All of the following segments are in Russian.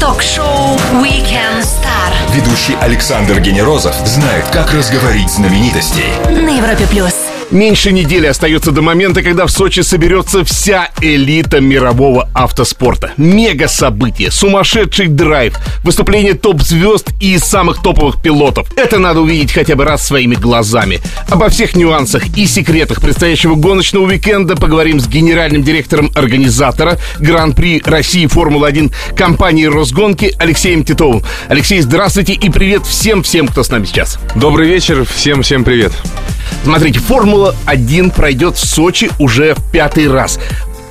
Ток-шоу Weekend Star Ведущий Александр Генерозов знает, как разговорить знаменитостей. на Европе плюс. Меньше недели остается до момента, когда в Сочи соберется вся элита мирового автоспорта. Мега событие, сумасшедший драйв, выступление топ-звезд и самых топовых пилотов. Это надо увидеть хотя бы раз своими глазами. Обо всех нюансах и секретах предстоящего гоночного уикенда поговорим с генеральным директором организатора Гран-при России Формулы-1 компании «Росгонки» Алексеем Титовым. Алексей, здравствуйте и привет всем-всем, кто с нами сейчас. Добрый вечер, всем-всем привет. Смотрите, Формула-1 пройдет в Сочи уже в пятый раз.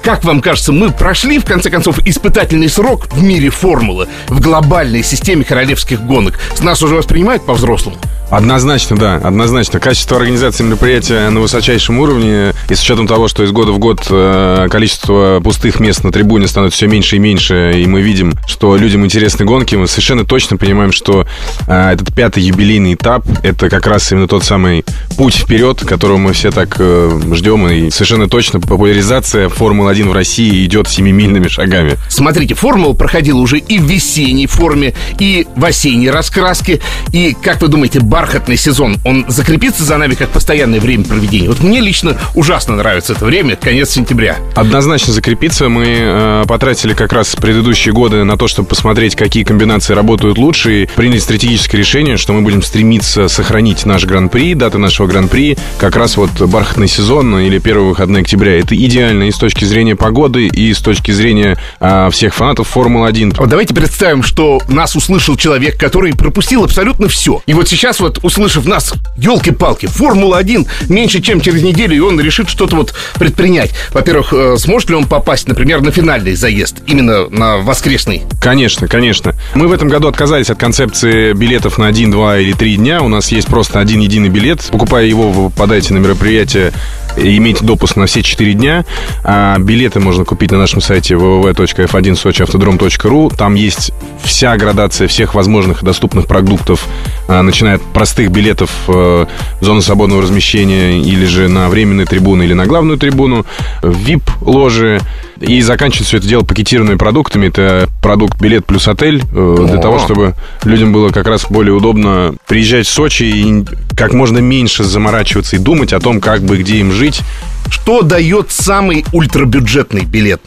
Как вам кажется, мы прошли, в конце концов, испытательный срок в мире формулы, в глобальной системе королевских гонок? С нас уже воспринимают по-взрослому? Однозначно, да, однозначно. Качество организации мероприятия на высочайшем уровне. И с учетом того, что из года в год э, количество пустых мест на трибуне становится все меньше и меньше, и мы видим, что людям интересны гонки, мы совершенно точно понимаем, что э, этот пятый юбилейный этап — это как раз именно тот самый путь вперед, которого мы все так э, ждем. И совершенно точно популяризация Формулы-1 в России идет семимильными шагами. Смотрите, формула проходила уже и в весенней форме, и в осенней раскраске. И, как вы думаете, бархатный сезон, он закрепится за нами как постоянное время проведения? Вот мне лично ужасно нравится это время, конец сентября. Однозначно закрепиться. Мы э, потратили как раз предыдущие годы на то, чтобы посмотреть, какие комбинации работают лучше, и приняли стратегическое решение, что мы будем стремиться сохранить наш гран-при, даты нашего гран-при, как раз вот бархатный сезон или первые выходные октября. Это идеально и с точки зрения погоды, и с точки зрения э, всех фанатов Формулы-1. Вот давайте представим, что нас услышал человек, который пропустил абсолютно все. И вот сейчас вот, услышав нас, елки-палки, Формула-1 меньше, чем через неделю, и он решит что-то вот предпринять. Во-первых, э, сможет ли он попасть, например, на финальный заезд, именно на воскресный? Конечно, конечно. Мы в этом году отказались от концепции билетов на 1, 2 или 3 дня. У нас есть просто один единый билет. Покупая его, вы попадаете на мероприятие и имеете допуск на все 4 дня. А билеты можно купить на нашем сайте www.f1sochiautodrom.ru. Там есть вся градация всех возможных и доступных продуктов, а, начиная от простых билетов э, в зону свободного размещения или же на временные трибуны или на главную трибуну, VIP-ложи, и заканчивать все это дело пакетированными продуктами. Это продукт билет плюс отель, э, для О. того, чтобы людям было как раз более удобно приезжать в Сочи и как можно меньше заморачиваться и думать о том, как бы где им жить. Что дает самый ультрабюджетный билет?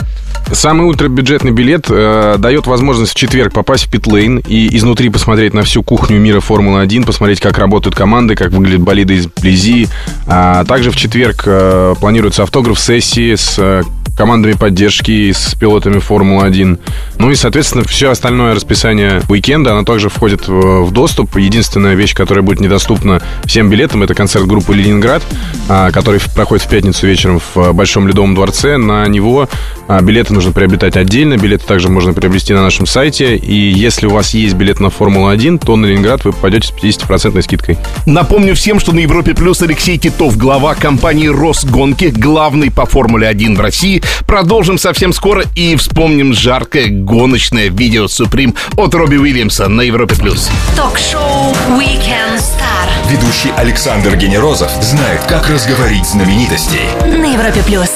Самый ультрабюджетный билет э, дает возможность в четверг попасть в питлейн и изнутри посмотреть на всю кухню мира Формулы-1, посмотреть, как работают команды, как выглядят болиды изблизи. А также в четверг э, планируется автограф-сессии с э, командами поддержки, с пилотами Формулы-1. Ну и, соответственно, все остальное расписание уикенда, оно также входит в, доступ. Единственная вещь, которая будет недоступна всем билетам, это концерт группы «Ленинград», а, который проходит в пятницу вечером в Большом Ледовом дворце. На него а, билеты нужно приобретать отдельно. Билеты также можно приобрести на нашем сайте. И если у вас есть билет на Формулу-1, то на Ленинград вы попадете с 50% скидкой. Напомню всем, что на Европе Плюс Алексей Титов, глава компании «Росгонки», главный по Формуле-1 в России. Продолжим совсем скоро и вспомним жаркое гоночное видео «Суприм» от Робби Уильямса на Европе Плюс. Ток-шоу Weekend Star Ведущий Александр Генерозов знает, как разговорить знаменитостей. на Европе плюс.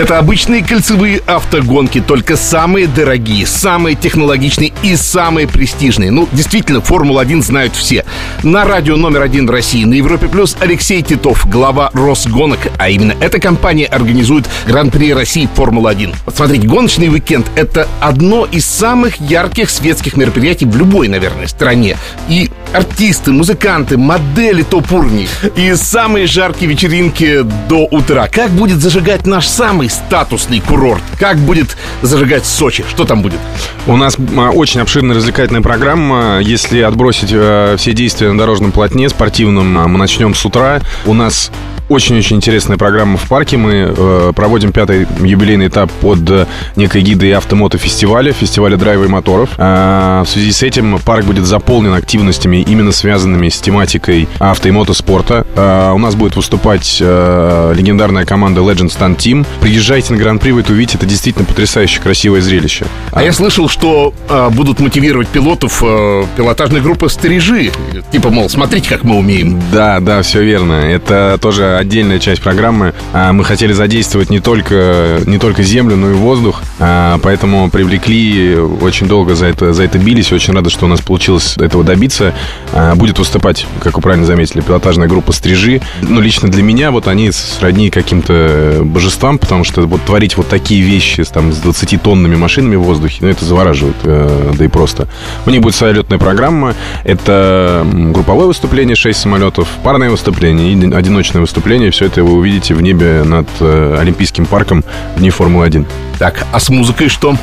Это обычные кольцевые автогонки, только самые дорогие, самые технологичные и самые престижные. Ну, действительно, Формула-1 знают все. На радио номер один в России, на Европе Плюс Алексей Титов, глава Росгонок. А именно эта компания организует Гран-при России Формула-1. Вот смотрите, гоночный уикенд — это одно из самых ярких светских мероприятий в любой, наверное, стране. И артисты, музыканты, модели топ-уровней. И самые жаркие вечеринки до утра. Как будет зажигать наш самый статусный курорт? Как будет зажигать Сочи? Что там будет? У нас а, очень обширная развлекательная программа. Если отбросить э, все действия на дорожном полотне спортивном, а, мы начнем с утра. У нас очень-очень интересная программа в парке. Мы э, проводим пятый юбилейный этап под э, некой гидой автомотофестиваля, фестиваля драйва и моторов. А, в связи с этим парк будет заполнен активностями, именно связанными с тематикой авто и мотоспорта. А, у нас будет выступать э, легендарная команда Legend Stunt Team. Приезжайте на Гран-при, вы это увидите. Это действительно потрясающе красивое зрелище. А я слышал, что э, будут мотивировать пилотов э, пилотажной группы «Стрижи». Типа, мол, смотрите, как мы умеем. Да, да, все верно. Это тоже отдельная часть программы. А, мы хотели задействовать не только, не только землю, но и воздух. А, поэтому привлекли, очень долго за это, за это бились. Очень рада, что у нас получилось этого добиться. А, будет выступать, как вы правильно заметили, пилотажная группа «Стрижи». Ну, лично для меня вот они сродни каким-то божествам, потому что вот творить вот такие вещи там, с 20-тонными машинами в воздухе, ну, это завораживает, э, да и просто. У них будет своя летная программа. Это групповое выступление, 6 самолетов, парное выступление и одиночное выступление. Все это вы увидите в небе над э, Олимпийским парком дни Формулы-1. Так, а с музыкой что?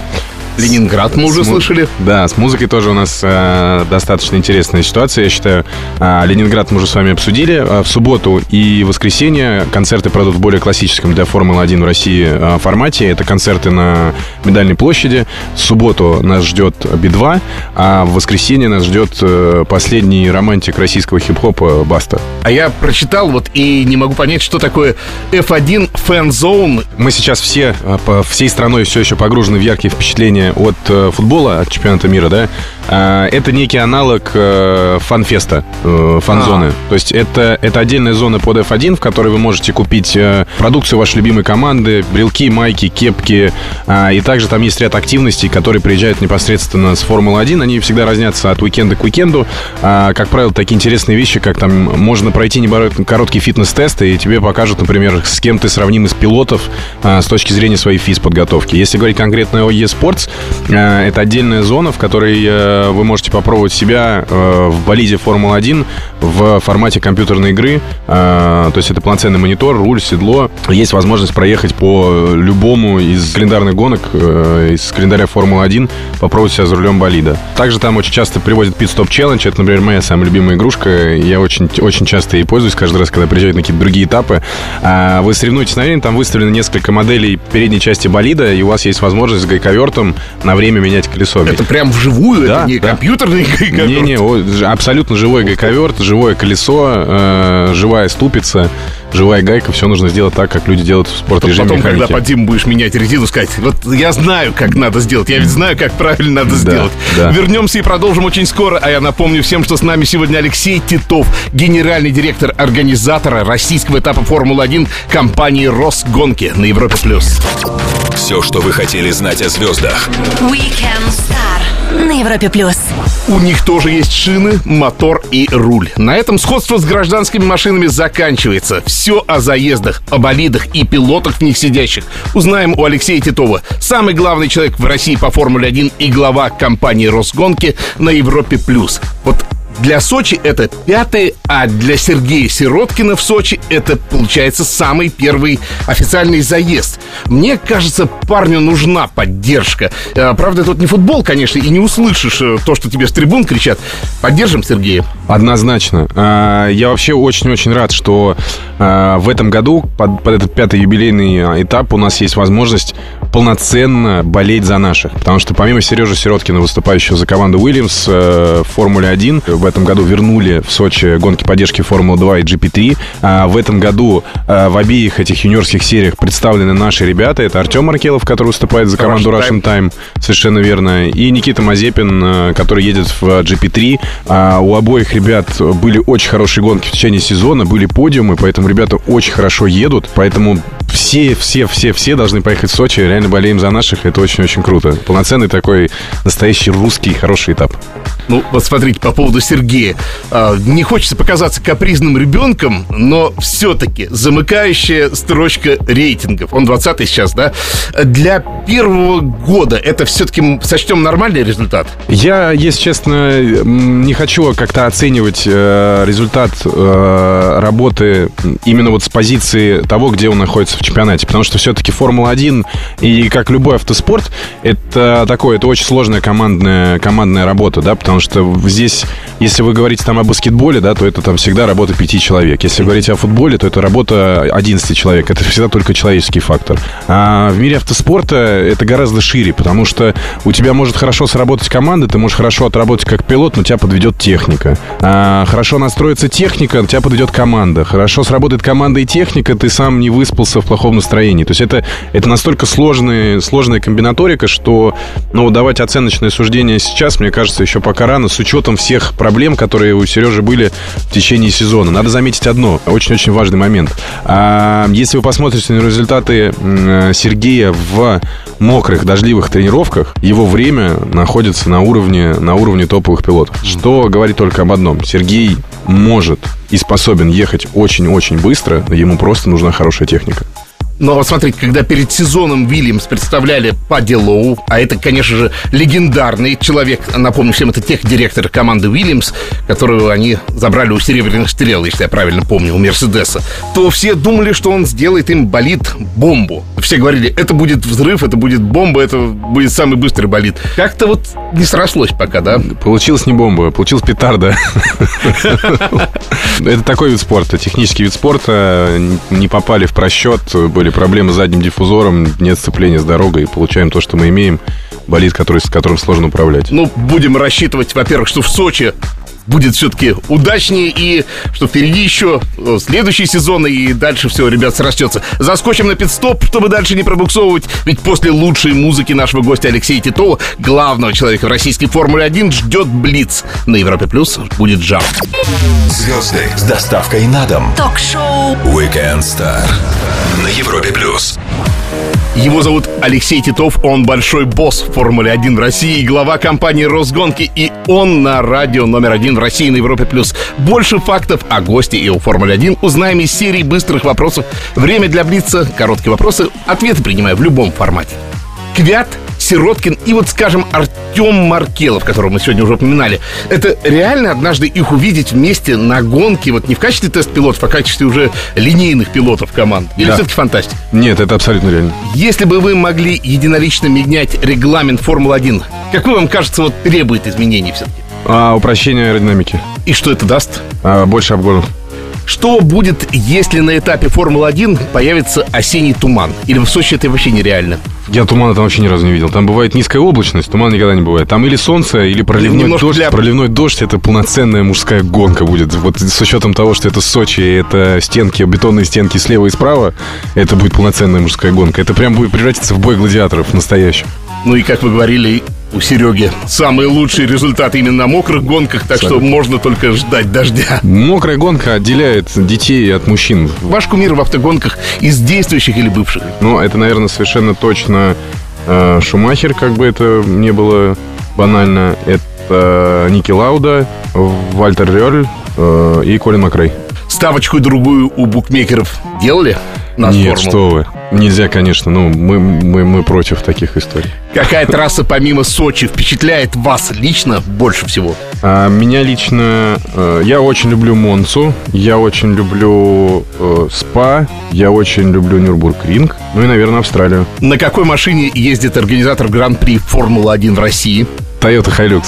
Ленинград мы уже слышали. Да, с музыкой тоже у нас э, достаточно интересная ситуация, я считаю. А, Ленинград мы уже с вами обсудили. А, в субботу и воскресенье концерты пройдут в более классическом для Формулы-1 в России э, формате. Это концерты на Медальной площади. В субботу нас ждет Би-2, а в воскресенье нас ждет э, последний романтик российского хип-хопа Баста. А я прочитал вот и не могу понять, что такое F1 Fan Zone. Мы сейчас все э, по всей страной все еще погружены в яркие впечатления от э, футбола, от чемпионата мира, да? А, Это некий аналог э, фан-феста, э, фан-зоны. То есть это, это отдельная зона под F1, в которой вы можете купить э, продукцию вашей любимой команды, брелки, майки, кепки. а, И также там есть ряд активностей, которые приезжают непосредственно с Формулы-1. Они всегда разнятся от уикенда к уикенду. А, Как правило, такие интересные вещи, как там можно пройти небольшой короткий фитнес-тест, и тебе покажут, например, с кем ты сравним из пилотов а, с точки зрения своей физ-подготовки. Если говорить конкретно о eSports, это отдельная зона, в которой э, вы можете попробовать себя э, в болиде Формула-1 в формате компьютерной игры. То есть это полноценный монитор, руль, седло. Есть возможность проехать по любому из календарных гонок, э, из календаря Формулы-1, попробовать себя за рулем болида. Также там очень часто приводят пит-стоп челлендж. Это, например, моя самая любимая игрушка. Я очень, очень часто ей пользуюсь каждый раз, когда приезжают на какие-то другие этапы. А, Вы соревнуетесь на время, там выставлено несколько моделей передней части болида, и у вас есть возможность с гайковертом на время менять колесо. Это прям вживую, Да, это не да. компьютерный гайковерт. Не-не, абсолютно живой гайковерт, живое колесо, э, живая ступица, живая гайка. Все нужно сделать так, как люди делают в спорт-режиме Потом, когда механики. под зиму будешь менять резину, сказать, вот я знаю, как надо сделать, я ведь знаю, как правильно надо сделать. да. Вернемся и продолжим очень скоро, а я напомню всем, что с нами сегодня Алексей Титов, генеральный директор организатора российского этапа Формулы-1 компании «Росгонки» на Европе+. плюс. Все, что вы хотели знать о звездах. Weekend Star на Европе плюс. У них тоже есть шины, мотор и руль. На этом сходство с гражданскими машинами заканчивается. Все о заездах, о болидах и пилотах в них сидящих. Узнаем у Алексея Титова. Самый главный человек в России по Формуле-1 и глава компании «Росгонки» на Европе+. плюс. Вот для Сочи это пятый, а для Сергея Сироткина в Сочи это, получается, самый первый официальный заезд. Мне кажется, парню нужна поддержка. Э, Правда, тут не футбол, конечно, и не услышишь э, то, что тебе с трибун кричат. Поддержим Сергея. Однозначно. А, Я вообще очень-очень рад, что а, в этом году под, под этот пятый юбилейный а, этап у нас есть возможность полноценно болеть за наших. Потому что помимо Сережи Сироткина, выступающего за команду Уильямс э, в Формуле 1, в этом году вернули в Сочи гонки поддержки Формулы 2 и GP3. А В этом году а, в обеих этих юниорских сериях представлены наши ребята. Это Артем Маркелов, который выступает за команду Russian Russian Time, совершенно верно. И Никита Мазепин, э, который едет в GP3. А у обоих ребят были очень хорошие гонки в течение сезона, были подиумы, поэтому ребята очень хорошо едут. Поэтому все, все, все, все должны поехать в Сочи. Реально болеем за наших. Это очень-очень круто. Полноценный такой настоящий русский хороший этап. Ну, вот смотрите, по поводу Сергея. А, Не хочется показаться капризным ребенком, но все-таки замыкающая строчка рейтингов. Он 20-й сейчас, да? Для первого года это все-таки сочтем нормальный результат? Я, если честно, не хочу как-то оценивать э, результат э, работы именно вот с позиции того, где он находится в чемпионате. Потому что все-таки Формула-1 и как любой автоспорт, это такое, это очень сложная командная, командная работа, да, потому что здесь, если вы говорите там о баскетболе, да, то это там всегда работа пяти человек. Если говорить о футболе, то это работа 11 человек. Это всегда только человеческий фактор. А в мире автоспорта это гораздо шире, потому что у тебя может хорошо сработать команда, ты можешь хорошо отработать как пилот, но тебя подведет техника. А, хорошо настроится техника, тебя подведет команда. Хорошо сработает команда и техника, ты сам не выспался плохом настроении. То есть это, это настолько сложная, сложная комбинаторика, что ну, давать оценочное суждение сейчас, мне кажется, еще пока рано, с учетом всех проблем, которые у Сережи были в течение сезона. Надо заметить одно, очень-очень важный момент. А, если вы посмотрите на результаты Сергея в мокрых, дождливых тренировках, его время находится на уровне, на уровне топовых пилотов. Что говорит только об одном. Сергей может и способен ехать очень-очень быстро, ему просто нужна хорошая техника. Но вот смотрите, когда перед сезоном Вильямс представляли Падди Лоу, а это, конечно же, легендарный человек, напомню всем, это тех-директор команды Вильямс, которую они забрали у Серебряных Стрел, если я правильно помню, у Мерседеса, то все думали, что он сделает им болит бомбу. Все говорили, это будет взрыв, это будет бомба, это будет самый быстрый болит. Как-то вот не срослось пока, да? Получилось не бомба, получилось петарда. Это такой вид спорта, технический вид спорта. Не попали в просчет, были проблемы с задним диффузором, нет сцепления с дорогой, получаем то, что мы имеем, болит, который, с которым сложно управлять. Ну, будем рассчитывать, во-первых, что в Сочи будет все-таки удачнее и что впереди еще э, следующий сезон и дальше все, ребят, срастется. Заскочим на пидстоп, чтобы дальше не пробуксовывать, ведь после лучшей музыки нашего гостя Алексея Титова, главного человека в российской Формуле 1, ждет Блиц. На Европе Плюс будет жар. Звезды с доставкой на дом. Ток-шоу Weekend Star на Европе Плюс. Его зовут Алексей Титов, он большой босс Формулы 1 в России и глава компании «Росгонки», и он на радио номер один в России на Европе+. плюс. Больше фактов о гости и о Формуле 1 узнаем из серии быстрых вопросов. Время для Блица, короткие вопросы, ответы принимаю в любом формате. Квят Сироткин и вот, скажем, Артем Маркелов, которого мы сегодня уже упоминали. Это реально однажды их увидеть вместе на гонке, вот не в качестве тест-пилотов, а в качестве уже линейных пилотов команд? Или да. все-таки фантастика? Нет, это абсолютно реально. Если бы вы могли единолично менять регламент Формулы-1, какой вам кажется вот требует изменений все-таки? А, упрощение аэродинамики. И что это даст? А, больше обгонов. Что будет, если на этапе Формулы-1 появится осенний туман? Или в Сочи это вообще нереально? Я тумана там вообще ни разу не видел. Там бывает низкая облачность, туман никогда не бывает. Там или солнце, или проливной Немножко дождь. Для... Проливной дождь это полноценная мужская гонка будет. Вот с учетом того, что это Сочи, это стенки, бетонные стенки слева и справа, это будет полноценная мужская гонка. Это прям будет превратиться в бой гладиаторов настоящий. Ну и, как вы говорили, у Сереги самые лучшие результаты именно на мокрых гонках, так Абсолютно. что можно только ждать дождя. Мокрая гонка отделяет детей от мужчин. Ваш кумир в автогонках из действующих или бывших? Ну, это, наверное, совершенно точно э, Шумахер, как бы это не было банально. Это Ники Лауда, Вальтер Рёрль э, и Колин Макрей. Ставочку другую у букмекеров делали? На Нет, форму? что вы. Нельзя, конечно, ну, мы, мы, мы против таких историй. Какая трасса помимо Сочи впечатляет вас лично больше всего? А, меня лично... Э, я очень люблю Монцу, я очень люблю э, СПА, я очень люблю Нюрбург-Ринг, ну и, наверное, Австралию. На какой машине ездит организатор Гран-при Формулы-1 в России? Toyota Hilux.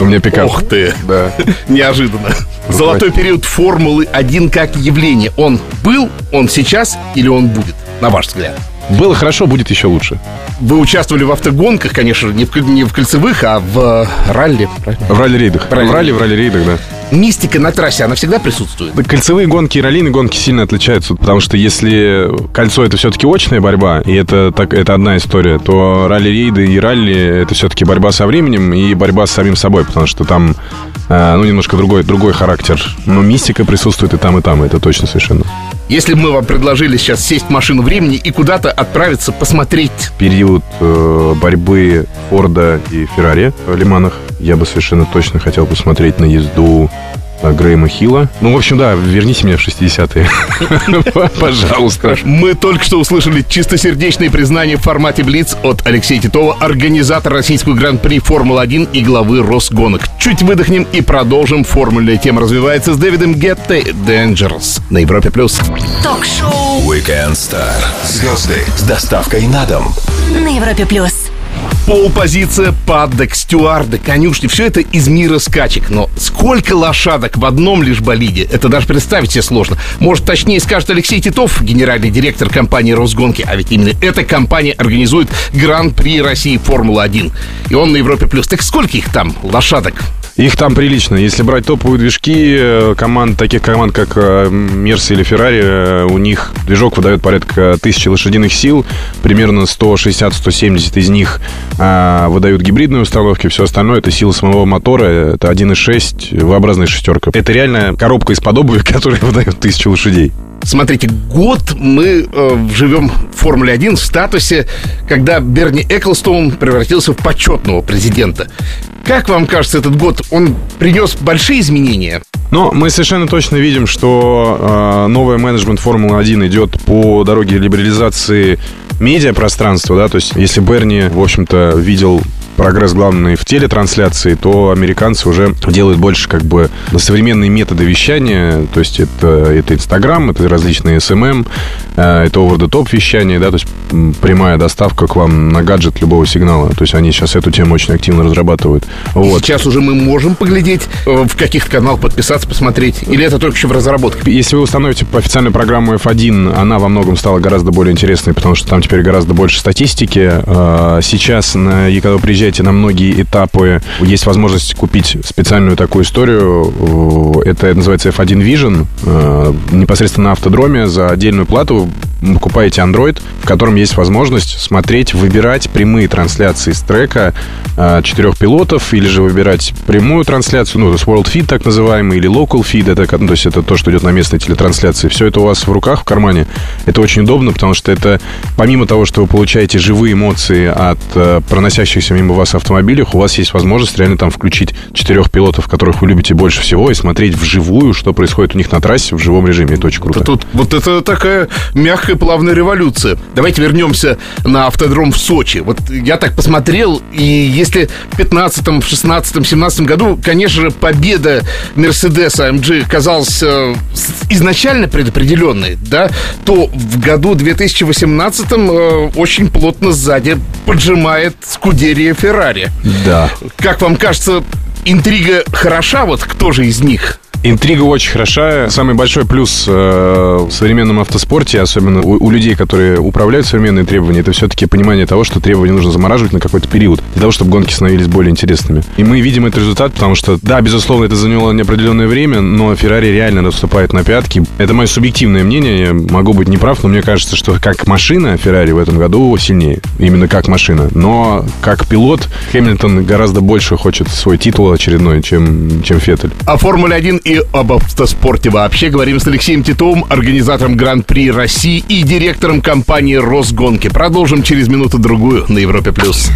У меня пикап. Ух ты! Да. Неожиданно. Золотой период Формулы-1 как явление. Он был, он сейчас или он будет, на ваш взгляд? Было хорошо, будет еще лучше. Вы участвовали в автогонках, конечно, не в, не в кольцевых, а в ралли. В ралли-рейдах. В ралли, в ралли-рейдах, да мистика на трассе, она всегда присутствует? Кольцевые гонки и раллийные гонки сильно отличаются, потому что если кольцо это все-таки очная борьба, и это, так, это одна история, то ралли-рейды и ралли это все-таки борьба со временем и борьба с самим собой, потому что там э, ну, немножко другой, другой характер. Но мистика присутствует и там, и там, это точно совершенно. Если бы мы вам предложили сейчас сесть в машину времени и куда-то отправиться посмотреть... Период э, борьбы Форда и Феррари в Лиманах, я бы совершенно точно хотел посмотреть на езду э, Грейма Хилла. Ну, в общем, да, верните меня в 60-е. Пожалуйста. Мы только что услышали чистосердечные признания в формате Блиц от Алексея Титова, организатора российского гран-при Формулы-1 и главы Росгонок. Чуть выдохнем и продолжим. Формульная тема развивается с Дэвидом Гетте «Dangerous» на Европе+. плюс. Ток-шоу Weekend Star. Звезды с доставкой на дом. На Европе+. плюс. Полпозиция, паддок, стюарды, конюшни. Все это из мира скачек. Но сколько лошадок в одном лишь болиде? Это даже представить себе сложно. Может, точнее скажет Алексей Титов, генеральный директор компании «Росгонки». А ведь именно эта компания организует Гран-при России Формула-1. И он на Европе+. плюс. Так сколько их там, лошадок? Их там прилично. Если брать топовые движки э, команд, таких команд, как Мерс или Феррари, у них движок выдает порядка 1000 лошадиных сил. Примерно 160-170 из них выдают гибридные установки. Все остальное это сила самого мотора. Это 1.6 V-образная шестерка. Это реально коробка из-под обуви, которая выдает 1000 лошадей. Смотрите, год мы э, живем в Формуле 1 в статусе, когда Берни Эклстоун превратился в почетного президента. Как вам кажется, этот год, он принес большие изменения? Но мы совершенно точно видим, что э, новый менеджмент Формулы-1 идет по дороге либерализации медиапространства, да, то есть если Берни, в общем-то, видел прогресс главный в телетрансляции, то американцы уже делают больше как бы современные методы вещания, то есть это, это Инстаграм, это различные SMM, э, это over-the-top вещание, да, то есть прямая доставка к вам на гаджет любого сигнала. То есть они сейчас эту тему очень активно разрабатывают. Вот. Сейчас уже мы можем поглядеть, э, в каких каналах подписаться, посмотреть, или это только еще в разработке? Если вы установите официальную программу F1, она во многом стала гораздо более интересной, потому что там теперь гораздо больше статистики. Э, сейчас, когда вы приезжаете приезжаете на многие этапы, есть возможность купить специальную такую историю. Это называется F1 Vision. Э, непосредственно на автодроме за отдельную плату покупаете Android, в котором есть возможность смотреть, выбирать прямые трансляции с трека э, четырех пилотов, или же выбирать прямую трансляцию, ну, то есть World Feed так называемый, или Local Feed, это, то есть это то, что идет на местной телетрансляции. Все это у вас в руках, в кармане. Это очень удобно, потому что это, помимо того, что вы получаете живые эмоции от э, проносящихся мимо вас автомобилях, у вас есть возможность реально там включить четырех пилотов, которых вы любите больше всего, и смотреть вживую, что происходит у них на трассе в живом режиме. Это очень круто. Тут вот это такая мягкая плавная революция. Давайте вернемся на автодром в Сочи. Вот я так посмотрел, и если в 15 в 16 17 году, конечно же, победа Мерседеса AMG казалась э, изначально предопределенной, да, то в году 2018 э, очень плотно сзади поджимает Скудерия Феррари. Да. Как вам кажется, интрига хороша? Вот кто же из них? Интрига очень хороша. Самый большой плюс э, в современном автоспорте, особенно у, у людей, которые управляют современные требования, это все-таки понимание того, что требования нужно замораживать на какой-то период, для того, чтобы гонки становились более интересными. И мы видим этот результат, потому что, да, безусловно, это заняло неопределенное время, но Феррари реально наступает на пятки. Это мое субъективное мнение, я могу быть неправ, но мне кажется, что как машина Феррари в этом году сильнее. Именно как машина. Но как пилот Хэмилтон гораздо больше хочет свой титул очередной, чем, чем Феттель. А Формуля 1 и об автоспорте вообще говорим с Алексеем Титовым, организатором Гран-при России и директором компании «Росгонки». Продолжим через минуту-другую на Европе+. плюс.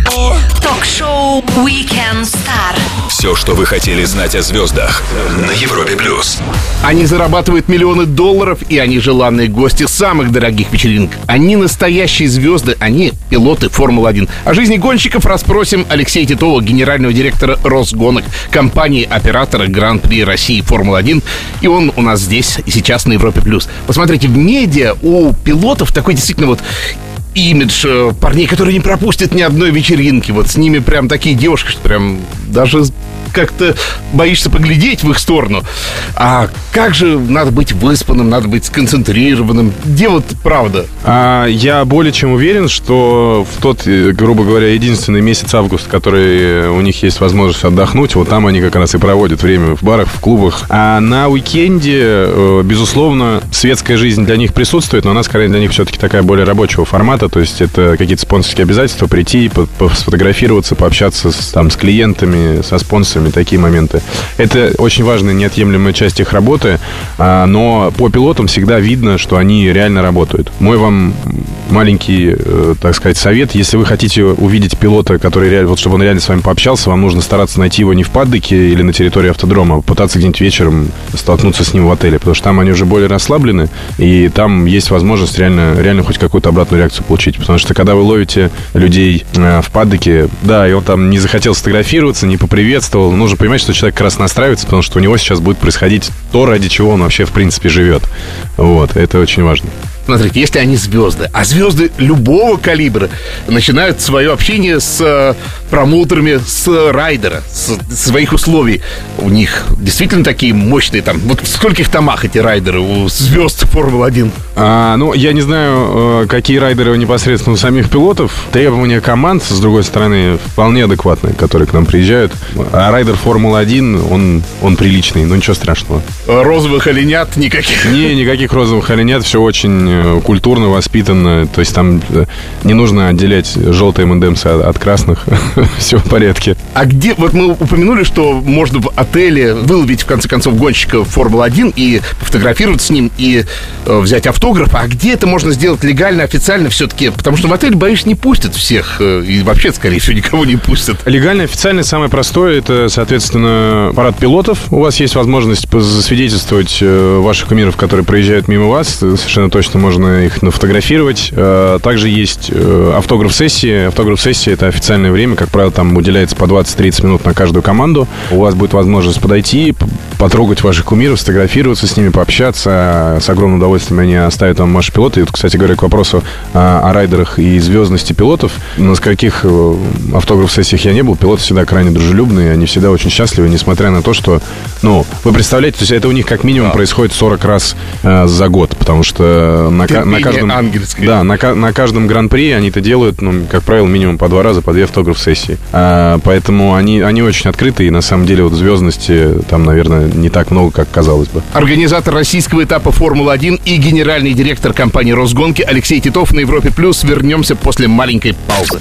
Ток-шоу «Weekend Star». Все, что вы хотели знать о звездах на Европе+. плюс. Они зарабатывают миллионы долларов, и они желанные гости самых дорогих вечеринок. Они настоящие звезды, они пилоты Формулы-1. О жизни гонщиков расспросим Алексея Титова, генерального директора «Росгонок», компании-оператора Гран-при России Формулы Формулы-1. И он у нас здесь и сейчас на Европе+. плюс. Посмотрите, в медиа у пилотов такой действительно вот имидж э, парней, которые не пропустят ни одной вечеринки. Вот с ними прям такие девушки, что прям даже как-то боишься поглядеть в их сторону. А как же надо быть выспанным, надо быть сконцентрированным? Где вот правда? А, я более чем уверен, что в тот, э, грубо говоря, единственный месяц августа, который у них есть возможность отдохнуть, вот там они как раз и проводят время в барах, в клубах. А на уикенде, э, безусловно, светская жизнь для них присутствует, но она скорее для них все-таки такая более рабочего формата, то есть это какие-то спонсорские обязательства, прийти, сфотографироваться, пообщаться с, там, с клиентами, со спонсорами, такие моменты. Это очень важная, неотъемлемая часть их работы, а, но по пилотам всегда видно, что они реально работают. Мой вам маленький, э, так сказать, совет. Если вы хотите увидеть пилота, который реально, вот чтобы он реально с вами пообщался, вам нужно стараться найти его не в паддоке или на территории автодрома, а пытаться где-нибудь вечером столкнуться с ним в отеле, потому что там они уже более расслаблены, и там есть возможность реально, реально хоть какую-то обратную реакцию получить. Потому что когда вы ловите людей э, в паддоке, да, и он там не захотел сфотографироваться, не поприветствовал, нужно понимать, что человек как раз настраивается, потому что у него сейчас будет происходить то, ради чего он вообще, в принципе, живет. Вот, это очень важно. Смотрите, если они звезды, а звезды любого калибра начинают свое общение с э, промоутерами с райдера, с своих условий. У них действительно такие мощные там. Вот в скольких томах эти райдеры у звезд Формулы-1? А, ну, я не знаю, э, какие райдеры непосредственно у самих пилотов. Требования команд, с другой стороны, вполне адекватные, которые к нам приезжают. А райдер Формулы-1, он, он приличный, но ничего страшного. Розовых оленят никаких? Не, никаких розовых оленят, все очень э, культурно, воспитанно. То есть там э, не нужно отделять желтые МНДМС от, от красных. все в порядке. А где, вот мы упомянули, что можно в отеле выловить, в конце концов, гонщика Формулы-1 и фотографироваться с ним, и э, взять автограф. А где это можно сделать легально, официально все-таки? Потому что в отель, боюсь, не пустят всех. Э, и вообще, скорее всего, никого не пустят. Легально, официально самое простое, это, соответственно, парад пилотов. У вас есть возможность засвидетельствовать ваших кумиров, которые проезжают мимо вас. Совершенно точно можно их нафотографировать. Э, также есть э, автограф-сессии. Автограф-сессия — это официальное время, как правило, там уделяется по 20-30 минут на каждую команду. У вас будет возможность подойти, потрогать ваших кумиров, сфотографироваться с ними, пообщаться. С огромным удовольствием они оставят вам ваши пилоты. И вот, кстати говоря, к вопросу о, райдерах и звездности пилотов. На каких э, автограф-сессиях я не был, пилоты всегда крайне дружелюбные, они всегда очень счастливы, несмотря на то, что, ну, вы представляете, то есть это у них как минимум происходит 40 раз за год, потому что на, на каждом... Ангельское. Да, на, на каждом гран-при они это делают, ну, как правило, минимум по два раза, по две автограф-сессии. А, поэтому они, они очень открыты, и на самом деле вот звездности там, наверное, не так много, как казалось бы. Организатор российского этапа Формулы-1 и генеральный директор компании «Росгонки» Алексей Титов на Европе+. плюс. Вернемся после маленькой паузы.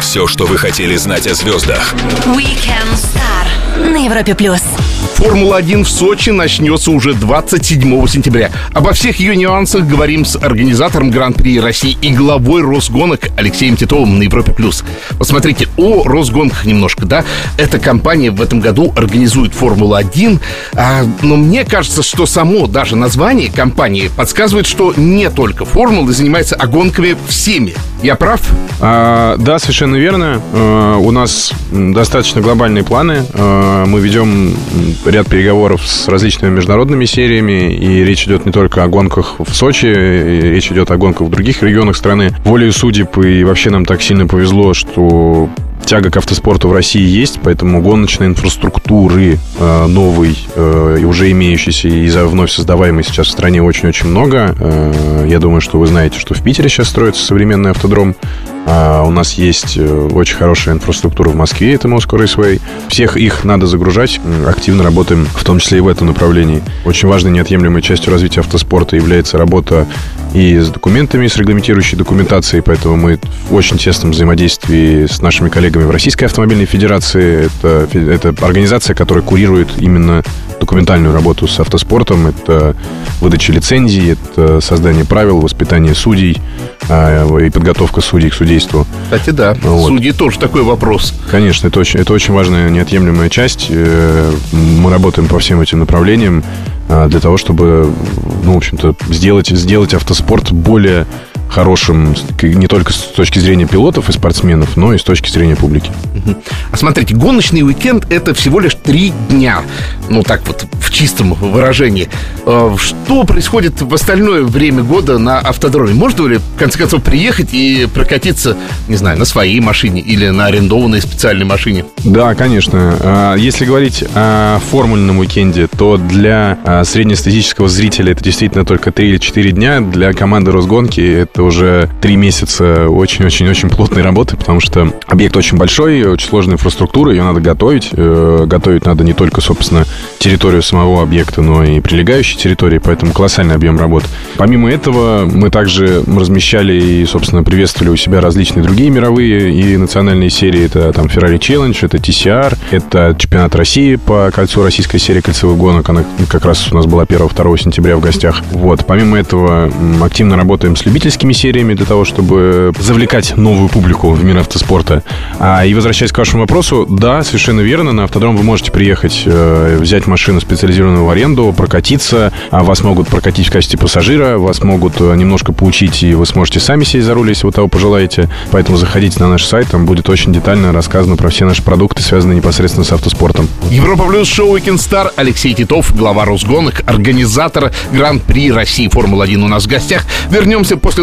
Все, что вы хотели знать о звездах. Weekend Star на Европе+. плюс. Формула-1 в Сочи начнется уже 27 сентября. Обо всех ее нюансах говорим с организатором Гран-при России и главой Росгонок Алексеем Титовым на Европе+. плюс. Посмотрите, о Росгонках немножко, да? Эта компания в этом году организует Формулу-1, а, но мне кажется, что само даже название компании подсказывает, что не только Формулы занимается, а гонками всеми. Я прав? А, да, совершенно верно. А, у нас достаточно глобальные планы. А, мы ведем ряд переговоров с различными международными сериями, и речь идет не только о гонках в Сочи, речь идет о гонках в других регионах страны. Волею судеб, и вообще нам так сильно повезло, что тяга к автоспорту в России есть, поэтому гоночной инфраструктуры э, новой э, и уже имеющейся и за вновь создаваемой сейчас в стране очень-очень много. Э, я думаю, что вы знаете, что в Питере сейчас строится современный автодром. А у нас есть э, очень хорошая инфраструктура в Москве, это Moscow Raceway. Всех их надо загружать. Активно работаем, в том числе и в этом направлении. Очень важной неотъемлемой частью развития автоспорта является работа и с документами, с регламентирующей документацией, поэтому мы в очень тесном взаимодействии с нашими коллегами в Российской автомобильной федерации. Это, это организация, которая курирует именно документальную работу с автоспортом. Это выдача лицензий, это создание правил, воспитание судей а, и подготовка судей к судейству. Кстати, да. Вот. Судьи тоже такой вопрос. Конечно, это очень, это очень важная неотъемлемая часть. Э, мы работаем по всем этим направлениям а, для того, чтобы, ну, в общем-то, сделать, сделать автоспорт более хорошим не только с точки зрения пилотов и спортсменов, но и с точки зрения публики. А смотрите, гоночный уикенд это всего лишь три дня. Ну, так вот, в чистом выражении. А, что происходит в остальное время года на автодроме? Можно ли, в конце концов, приехать и прокатиться, не знаю, на своей машине или на арендованной специальной машине? Да, конечно. А, если говорить о формульном уикенде, то для а, среднестатистического зрителя это действительно только три или четыре дня. Для команды Росгонки это уже три месяца очень-очень-очень плотной работы, потому что объект очень большой, очень сложная инфраструктура, ее надо готовить. Э, готовить надо не только, собственно, территорию самого объекта, но и прилегающие территории, поэтому колоссальный объем работ. Помимо этого, мы также размещали и, собственно, приветствовали у себя различные другие мировые и национальные серии. Это там Ferrari Challenge, это TCR, это чемпионат России по кольцу российской серии кольцевых гонок. Она как раз у нас была 1-2 сентября в гостях. Вот. Помимо этого, активно работаем с любительскими несколькими сериями для того, чтобы завлекать новую публику в мир автоспорта. А, и возвращаясь к вашему вопросу, да, совершенно верно, на автодром вы можете приехать, э, взять машину специализированную в аренду, прокатиться, а вас могут прокатить в качестве пассажира, вас могут э, немножко поучить, и вы сможете сами сесть за руль, если вы того пожелаете. Поэтому заходите на наш сайт, там будет очень детально рассказано про все наши продукты, связанные непосредственно с автоспортом. Европа Плюс шоу Weekend Star Алексей Титов, глава Росгонок, организатор Гран-при России Формула-1 у нас в гостях. Вернемся после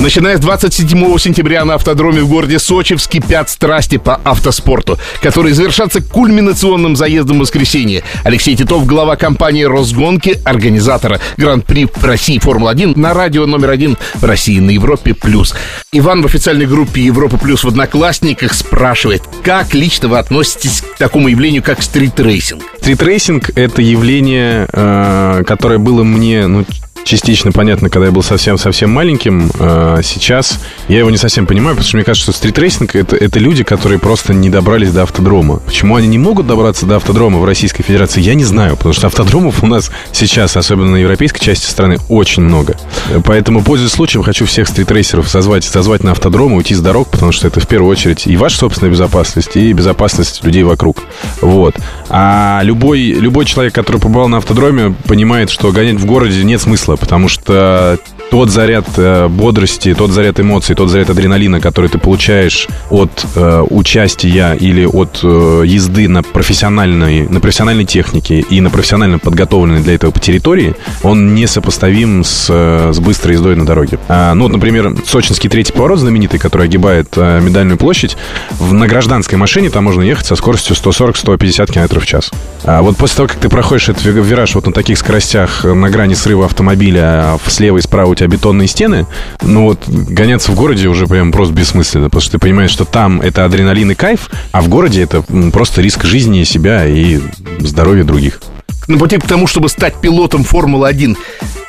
Начиная с 27 сентября на автодроме в городе Сочи вскипят страсти по автоспорту, которые завершатся кульминационным заездом в воскресенье. Алексей Титов, глава компании «Росгонки», организатора Гран-при России Формула-1 на радио номер один в России на Европе+. плюс. Иван в официальной группе Европа Плюс в Одноклассниках спрашивает, как лично вы относитесь к такому явлению, как стритрейсинг? Стритрейсинг — это явление, э, которое было мне, ну, частично понятно, когда я был совсем-совсем маленьким. А сейчас я его не совсем понимаю, потому что мне кажется, что стритрейсинг это, это люди, которые просто не добрались до автодрома. Почему они не могут добраться до автодрома в Российской Федерации, я не знаю, потому что автодромов у нас сейчас, особенно на европейской части страны, очень много. Поэтому, пользуясь случаем, хочу всех стритрейсеров созвать, созвать на автодром и уйти с дорог, потому что это в первую очередь и ваша собственная безопасность, и безопасность людей вокруг. Вот. А любой, любой человек, который побывал на автодроме, понимает, что гонять в городе нет смысла потому что тот заряд э, бодрости, тот заряд эмоций, тот заряд адреналина, который ты получаешь от э, участия или от э, езды на профессиональной, на профессиональной технике и на профессионально подготовленной для этого по территории, он несопоставим с, э, с быстрой ездой на дороге. А, ну, вот, например, сочинский третий поворот знаменитый, который огибает э, Медальную площадь, в, на гражданской машине там можно ехать со скоростью 140-150 км в час. А вот после того, как ты проходишь этот вираж вот на таких скоростях на грани срыва автомобиля а слева и справа тебя бетонные стены, ну вот гоняться в городе уже прям просто бессмысленно, потому что ты понимаешь, что там это адреналин и кайф, а в городе это просто риск жизни себя и здоровья других. На пути к тому, чтобы стать пилотом Формулы-1,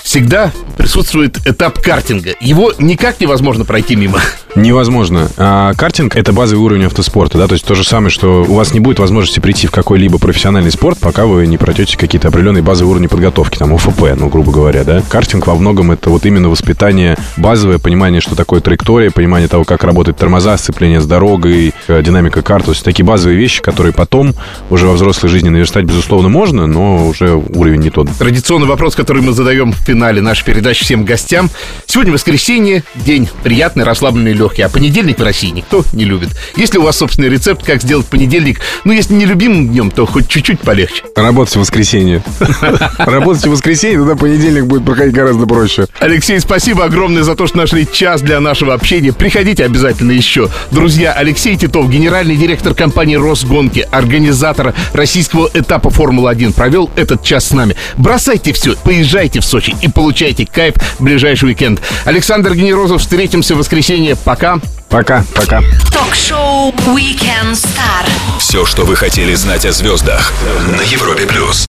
всегда присутствует этап картинга. Его никак невозможно пройти мимо. Невозможно. А картинг — это базовый уровень автоспорта, да, то есть то же самое, что у вас не будет возможности прийти в какой-либо профессиональный спорт, пока вы не пройдете какие-то определенные базовые уровни подготовки, там, ОФП, ну, грубо говоря, да. Картинг во многом это вот именно воспитание, базовое понимание, что такое траектория, понимание того, как работает тормоза, сцепление с дорогой, э, динамика карт, то есть такие базовые вещи, которые потом уже во взрослой жизни наверстать, безусловно, можно, но уже уровень не тот. Традиционный вопрос, который мы задаем в финале нашей передачи всем гостям. Сегодня воскресенье, день приятный, расслабленный, легкий, а понедельник в России никто не любит. Если у вас собственный рецепт, как сделать понедельник, ну, если не любимым днем, то хоть чуть-чуть полегче. Работать в воскресенье. Работать в воскресенье, тогда понедельник будет проходить гораздо проще. Алексей, спасибо огромное за то, что нашли час для нашего общения. Приходите обязательно еще. Друзья, Алексей Титов, генеральный директор компании «Росгонки», организатор российского этапа «Формулы-1», провел этот час с нами. Бросайте все, поезжайте в Сочи и получайте кайф в ближайший уикенд. Александр Генерозов, встретимся в воскресенье. Пока. Пока, пока. Ток-шоу Weekend Star. Все, что вы хотели знать о звездах на Европе плюс.